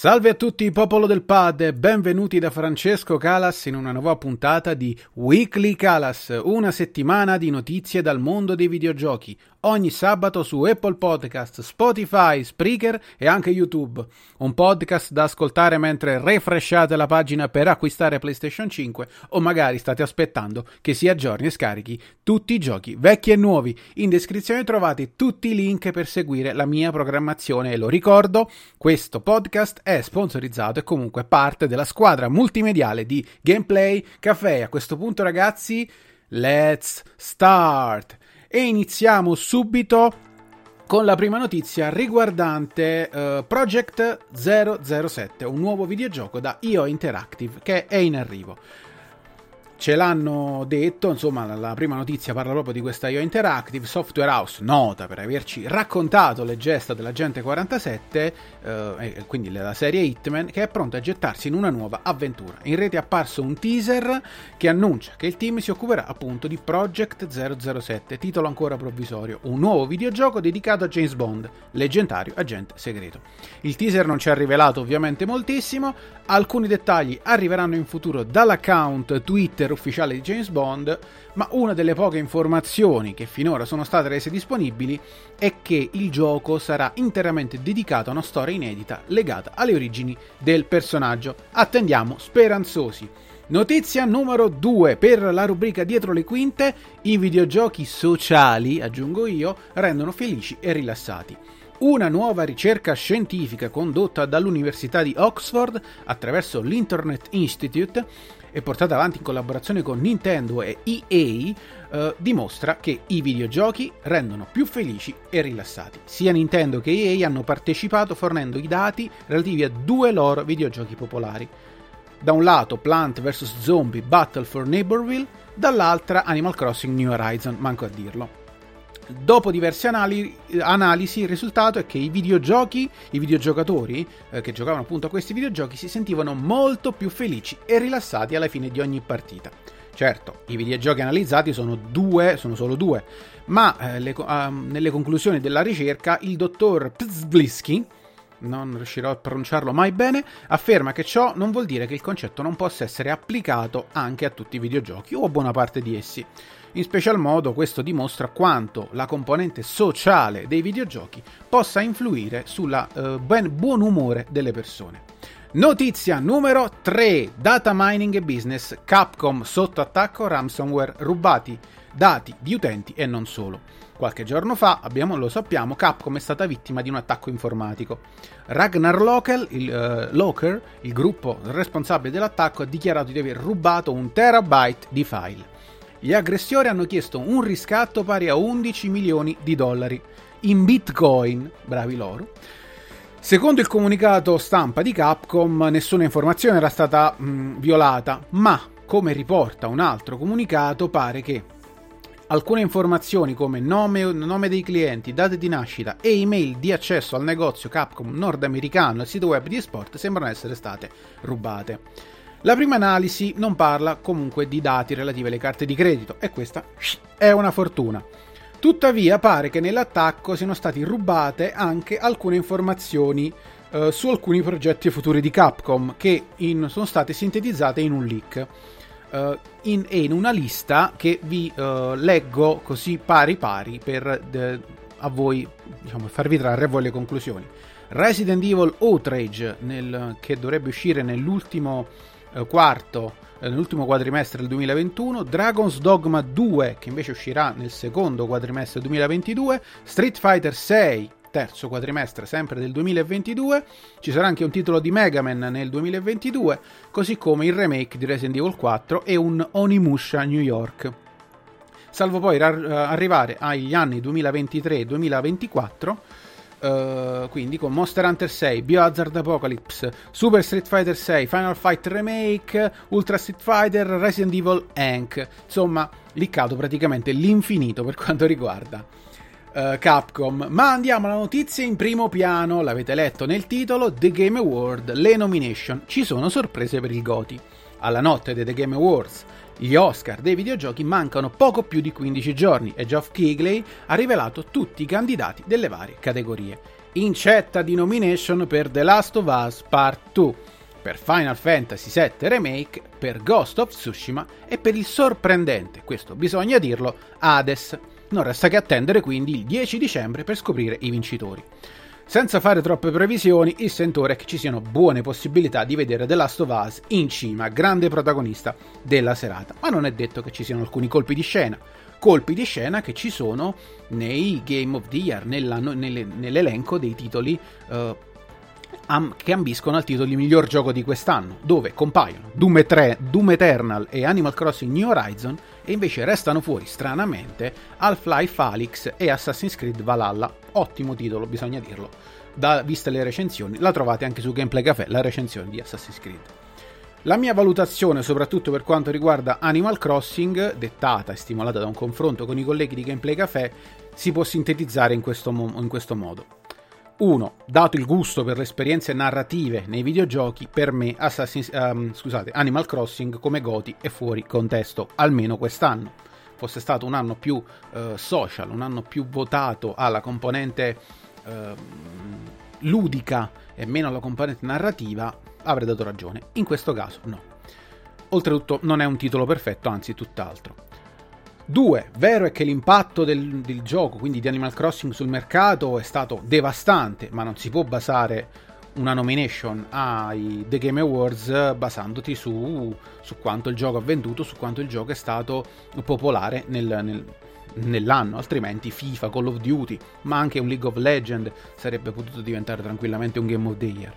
Salve a tutti popolo del pad benvenuti da Francesco Calas in una nuova puntata di Weekly Calas, una settimana di notizie dal mondo dei videogiochi, ogni sabato su Apple Podcast, Spotify, Spreaker e anche YouTube. Un podcast da ascoltare mentre refresciate la pagina per acquistare PlayStation 5 o magari state aspettando che si aggiorni e scarichi tutti i giochi vecchi e nuovi. In descrizione trovate tutti i link per seguire la mia programmazione e lo ricordo, questo podcast è sponsorizzato e comunque parte della squadra multimediale di Gameplay Caffè. A questo punto ragazzi, let's start! E iniziamo subito con la prima notizia riguardante uh, Project 007, un nuovo videogioco da IO Interactive che è in arrivo. Ce l'hanno detto, insomma, la prima notizia parla proprio di questa IO Interactive, Software House, nota per averci raccontato le gesta dell'agente 47, eh, quindi la serie Hitman, che è pronta a gettarsi in una nuova avventura. In rete è apparso un teaser che annuncia che il team si occuperà appunto di Project 007, titolo ancora provvisorio, un nuovo videogioco dedicato a James Bond, leggendario agente segreto. Il teaser non ci ha rivelato ovviamente moltissimo, alcuni dettagli arriveranno in futuro dall'account Twitter trailer ufficiale di James Bond, ma una delle poche informazioni che finora sono state rese disponibili è che il gioco sarà interamente dedicato a una storia inedita legata alle origini del personaggio. Attendiamo speranzosi. Notizia numero 2 per la rubrica dietro le quinte, i videogiochi sociali, aggiungo io, rendono felici e rilassati. Una nuova ricerca scientifica condotta dall'Università di Oxford attraverso l'Internet Institute e portata avanti in collaborazione con Nintendo e EA, eh, dimostra che i videogiochi rendono più felici e rilassati. Sia Nintendo che EA hanno partecipato fornendo i dati relativi a due loro videogiochi popolari. Da un lato Plant vs Zombie Battle for Neighborville, dall'altra Animal Crossing New Horizon, manco a dirlo. Dopo diverse anali- analisi, il risultato è che i videogiochi, i videogiocatori eh, che giocavano appunto a questi videogiochi si sentivano molto più felici e rilassati alla fine di ogni partita. Certo, i videogiochi analizzati sono due, sono solo due, ma eh, le, uh, nelle conclusioni della ricerca il dottor Pzblisky, non riuscirò a pronunciarlo mai bene, afferma che ciò non vuol dire che il concetto non possa essere applicato anche a tutti i videogiochi o a buona parte di essi. In special modo questo dimostra quanto la componente sociale dei videogiochi possa influire sul eh, buon umore delle persone. Notizia numero 3. Data mining e business. Capcom sotto attacco ransomware rubati dati di utenti e non solo. Qualche giorno fa, abbiamo, lo sappiamo, Capcom è stata vittima di un attacco informatico. Ragnar Locker il, uh, Locker, il gruppo responsabile dell'attacco, ha dichiarato di aver rubato un terabyte di file. Gli aggressori hanno chiesto un riscatto pari a 11 milioni di dollari in bitcoin, bravi loro. Secondo il comunicato stampa di Capcom, nessuna informazione era stata mh, violata, ma come riporta un altro comunicato, pare che alcune informazioni come nome, nome dei clienti, date di nascita e email di accesso al negozio Capcom nordamericano e al sito web di esport sembrano essere state rubate. La prima analisi non parla comunque di dati relativi alle carte di credito e questa è una fortuna. Tuttavia pare che nell'attacco siano state rubate anche alcune informazioni eh, su alcuni progetti futuri di Capcom che in, sono state sintetizzate in un leak eh, in, in una lista che vi eh, leggo così pari pari per de, a voi diciamo, farvi trarre a voi le conclusioni. Resident Evil Outrage nel, che dovrebbe uscire nell'ultimo eh, quarto eh, nell'ultimo quadrimestre del 2021, Dragon's Dogma 2 che invece uscirà nel secondo quadrimestre del 2022, Street Fighter 6 terzo quadrimestre sempre del 2022, ci sarà anche un titolo di Mega Man nel 2022, così come il remake di Resident Evil 4 e un Onimusha New York. Salvo poi rar- arrivare agli anni 2023 2024 Uh, quindi con Monster Hunter 6, Biohazard Apocalypse, Super Street Fighter 6, Final Fight Remake, Ultra Street Fighter, Resident Evil Hank. Insomma, liccato praticamente l'infinito per quanto riguarda uh, Capcom. Ma andiamo alla notizia in primo piano, l'avete letto nel titolo, The Game Award, le nomination. Ci sono sorprese per il Goti. Alla notte dei The Game Awards gli Oscar dei videogiochi mancano poco più di 15 giorni e Geoff Keighley ha rivelato tutti i candidati delle varie categorie. incetta di nomination per The Last of Us Part 2, per Final Fantasy VII Remake, per Ghost of Tsushima e per il sorprendente, questo bisogna dirlo, Hades. Non resta che attendere quindi il 10 dicembre per scoprire i vincitori. Senza fare troppe previsioni, il sentore è che ci siano buone possibilità di vedere The Last of Us in cima, grande protagonista della serata, ma non è detto che ci siano alcuni colpi di scena colpi di scena che ci sono nei Game of the Year, nelle, nell'elenco dei titoli uh, am, che ambiscono al titolo di miglior gioco di quest'anno, dove compaiono Doom, 3, Doom Eternal e Animal Crossing New Horizon e invece restano fuori stranamente Half-Life Alyx e Assassin's Creed Valhalla. Ottimo titolo, bisogna dirlo. Da, viste le recensioni, la trovate anche su Gameplay Café, la recensione di Assassin's Creed. La mia valutazione, soprattutto per quanto riguarda Animal Crossing, dettata e stimolata da un confronto con i colleghi di Gameplay Café, si può sintetizzare in questo, mo- in questo modo. 1. Dato il gusto per le esperienze narrative nei videogiochi, per me um, scusate, Animal Crossing come Goti è fuori contesto, almeno quest'anno. Fosse stato un anno più uh, social, un anno più votato alla componente uh, ludica e meno alla componente narrativa, avrei dato ragione. In questo caso no. Oltretutto non è un titolo perfetto, anzi tutt'altro. 2. Vero è che l'impatto del, del, gioco, quindi di Animal Crossing sul mercato, è stato devastante, ma non si può basare una nomination ai The Game Awards basandoti su, su quanto il gioco ha venduto, su quanto il gioco è stato popolare nel, nel, nell'anno, altrimenti FIFA, Call of Duty, ma anche un League of Legends sarebbe potuto diventare tranquillamente un Game of the Year.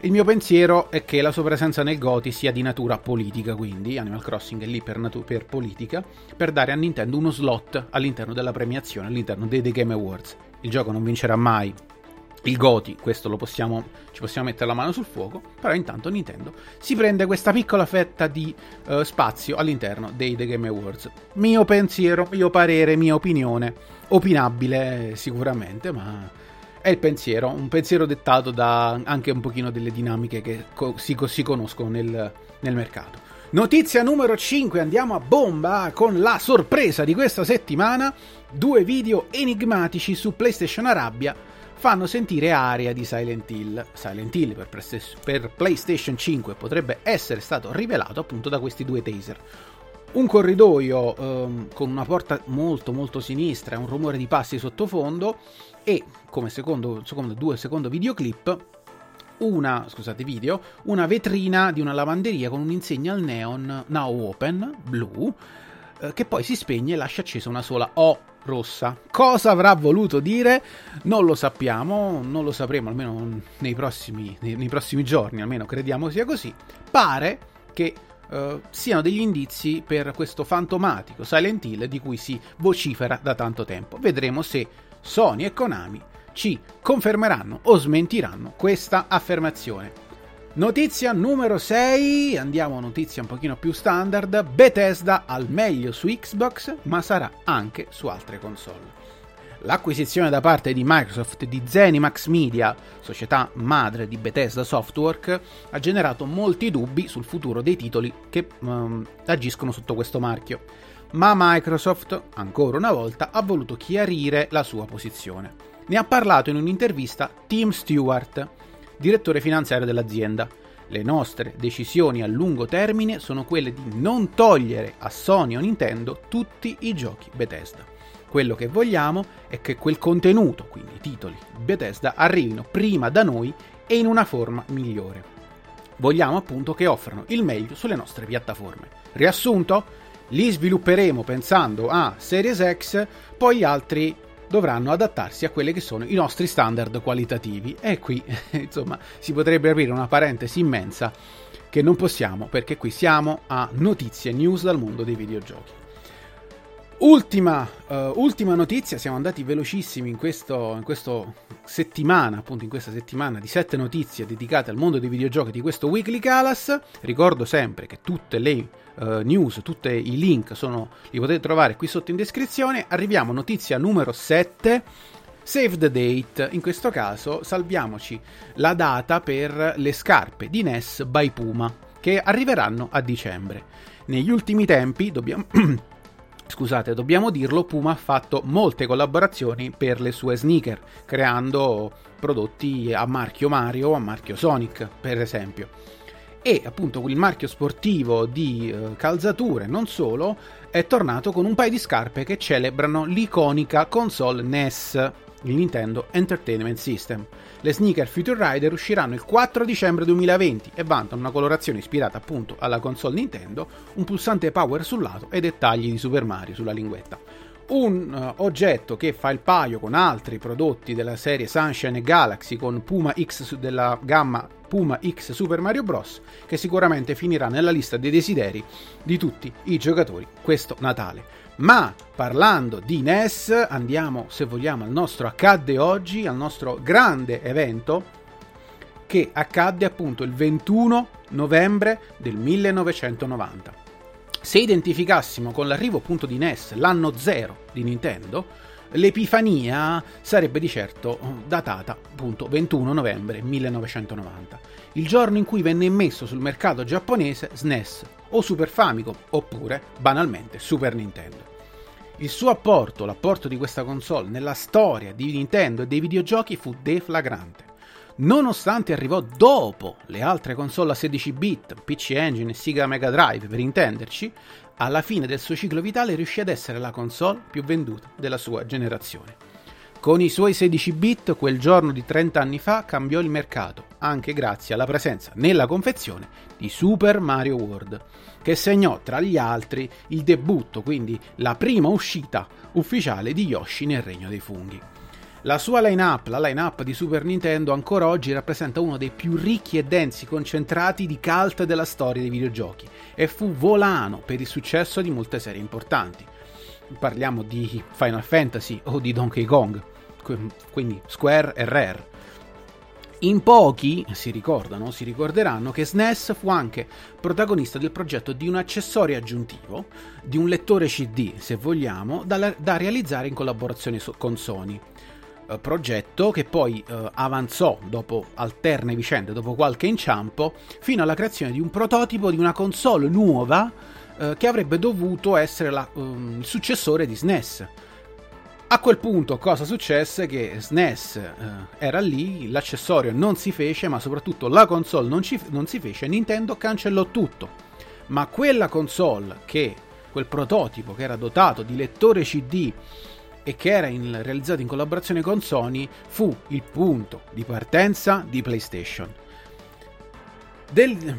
Il mio pensiero è che la sua presenza nel GOTI sia di natura politica, quindi Animal Crossing è lì per, natu- per politica, per dare a Nintendo uno slot all'interno della premiazione, all'interno dei The Game Awards. Il gioco non vincerà mai il GOTI, questo possiamo, ci possiamo mettere la mano sul fuoco, però intanto Nintendo si prende questa piccola fetta di uh, spazio all'interno dei The Game Awards. Mio pensiero, mio parere, mia opinione, opinabile sicuramente, ma è il pensiero, un pensiero dettato da anche un pochino delle dinamiche che si, si conoscono nel, nel mercato. Notizia numero 5, andiamo a bomba con la sorpresa di questa settimana. Due video enigmatici su PlayStation Arabia fanno sentire aria di Silent Hill. Silent Hill per, per PlayStation 5 potrebbe essere stato rivelato appunto da questi due taser un corridoio ehm, con una porta molto molto sinistra e un rumore di passi sottofondo e come secondo, secondo, due, secondo videoclip una, scusate, video, una vetrina di una lavanderia con un'insegna al neon Now Open blu eh, che poi si spegne e lascia accesa una sola O rossa. Cosa avrà voluto dire? Non lo sappiamo, non lo sapremo almeno nei prossimi, nei, nei prossimi giorni, almeno crediamo sia così. Pare che Uh, siano degli indizi per questo fantomatico Silent Hill di cui si vocifera da tanto tempo. Vedremo se Sony e Konami ci confermeranno o smentiranno questa affermazione. Notizia numero 6, andiamo a notizia un pochino più standard, Bethesda al meglio su Xbox ma sarà anche su altre console. L'acquisizione da parte di Microsoft di Zenimax Media, società madre di Bethesda Softwork, ha generato molti dubbi sul futuro dei titoli che um, agiscono sotto questo marchio ma Microsoft, ancora una volta, ha voluto chiarire la sua posizione. Ne ha parlato in un'intervista Tim Stewart, direttore finanziario dell'azienda. Le nostre decisioni a lungo termine sono quelle di non togliere a Sony o Nintendo tutti i giochi Bethesda. Quello che vogliamo è che quel contenuto, quindi i titoli Bethesda, arrivino prima da noi e in una forma migliore. Vogliamo appunto che offrano il meglio sulle nostre piattaforme. Riassunto? Li svilupperemo pensando a Series X, poi altri dovranno adattarsi a quelli che sono i nostri standard qualitativi. E qui, insomma, si potrebbe aprire una parentesi immensa che non possiamo perché qui siamo a notizie news dal mondo dei videogiochi. Ultima, uh, ultima, notizia, siamo andati velocissimi in, questo, in questa settimana, appunto in questa settimana di sette notizie dedicate al mondo dei videogiochi di questo Weekly Calas. Ricordo sempre che tutte le uh, news, tutti i link sono, li potete trovare qui sotto in descrizione. Arriviamo a notizia numero 7. Save the date, in questo caso salviamoci la data per le scarpe di NES by Puma che arriveranno a dicembre. Negli ultimi tempi dobbiamo scusate, dobbiamo dirlo, Puma ha fatto molte collaborazioni per le sue sneaker, creando prodotti a marchio Mario o a marchio Sonic, per esempio. E appunto il marchio sportivo di eh, calzature, non solo, è tornato con un paio di scarpe che celebrano l'iconica console NES, il Nintendo Entertainment System. Le sneaker Future Rider usciranno il 4 dicembre 2020 e vantano una colorazione ispirata appunto alla console Nintendo, un pulsante power sul lato e dettagli di Super Mario sulla linguetta. Un uh, oggetto che fa il paio con altri prodotti della serie Sunshine e Galaxy con Puma X della gamma Puma X Super Mario Bros. che sicuramente finirà nella lista dei desideri di tutti i giocatori questo Natale. Ma parlando di NES, andiamo se vogliamo al nostro accadde oggi, al nostro grande evento che accadde appunto il 21 novembre del 1990. Se identificassimo con l'arrivo appunto di NES l'anno zero di Nintendo, l'epifania sarebbe di certo datata appunto 21 novembre 1990, il giorno in cui venne immesso sul mercato giapponese SNES o Super Famicom oppure banalmente Super Nintendo. Il suo apporto, l'apporto di questa console nella storia di Nintendo e dei videogiochi fu deflagrante. Nonostante arrivò dopo le altre console a 16 bit, PC Engine e Sega Mega Drive per intenderci, alla fine del suo ciclo vitale riuscì ad essere la console più venduta della sua generazione. Con i suoi 16 bit, quel giorno di 30 anni fa cambiò il mercato, anche grazie alla presenza nella confezione di Super Mario World, che segnò tra gli altri il debutto, quindi la prima uscita ufficiale di Yoshi nel Regno dei Funghi. La sua line-up, la line-up di Super Nintendo, ancora oggi rappresenta uno dei più ricchi e densi concentrati di cult della storia dei videogiochi e fu volano per il successo di molte serie importanti. Parliamo di Final Fantasy o di Donkey Kong, quindi Square e Rare. In pochi si ricordano, si ricorderanno che SNES fu anche protagonista del progetto di un accessorio aggiuntivo, di un lettore CD, se vogliamo, da, da realizzare in collaborazione con Sony. Eh, progetto che poi eh, avanzò dopo alterne vicende, dopo qualche inciampo, fino alla creazione di un prototipo di una console nuova eh, che avrebbe dovuto essere la, um, il successore di SNES a quel punto cosa successe? Che SNES eh, era lì, l'accessorio non si fece, ma soprattutto la console non, ci, non si fece, Nintendo cancellò tutto. Ma quella console che, quel prototipo che era dotato di lettore CD e che era in, realizzato in collaborazione con Sony, fu il punto di partenza di PlayStation. Del,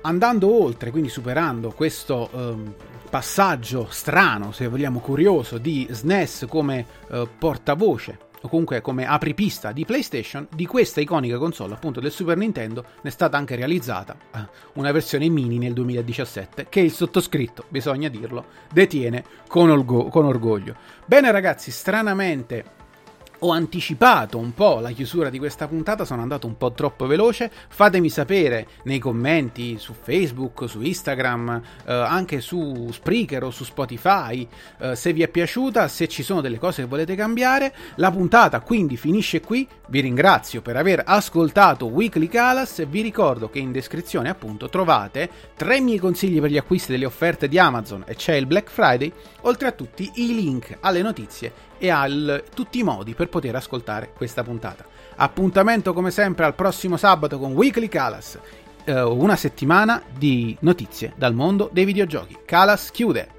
andando oltre, quindi superando questo um, passaggio strano, se vogliamo curioso, di SNES come uh, portavoce o comunque come apripista di PlayStation, di questa iconica console appunto del Super Nintendo ne è stata anche realizzata uh, una versione mini nel 2017 che il sottoscritto, bisogna dirlo, detiene con, orgo- con orgoglio. Bene ragazzi, stranamente ho anticipato un po' la chiusura di questa puntata, sono andato un po' troppo veloce. Fatemi sapere nei commenti su Facebook, su Instagram, eh, anche su Spreaker o su Spotify eh, se vi è piaciuta, se ci sono delle cose che volete cambiare. La puntata quindi finisce qui. Vi ringrazio per aver ascoltato Weekly Calas vi ricordo che in descrizione appunto trovate tre miei consigli per gli acquisti delle offerte di Amazon e c'è il Black Friday, oltre a tutti i link alle notizie e a tutti i modi per poter ascoltare questa puntata. Appuntamento come sempre al prossimo sabato con Weekly Calas, eh, una settimana di notizie dal mondo dei videogiochi. Calas chiude.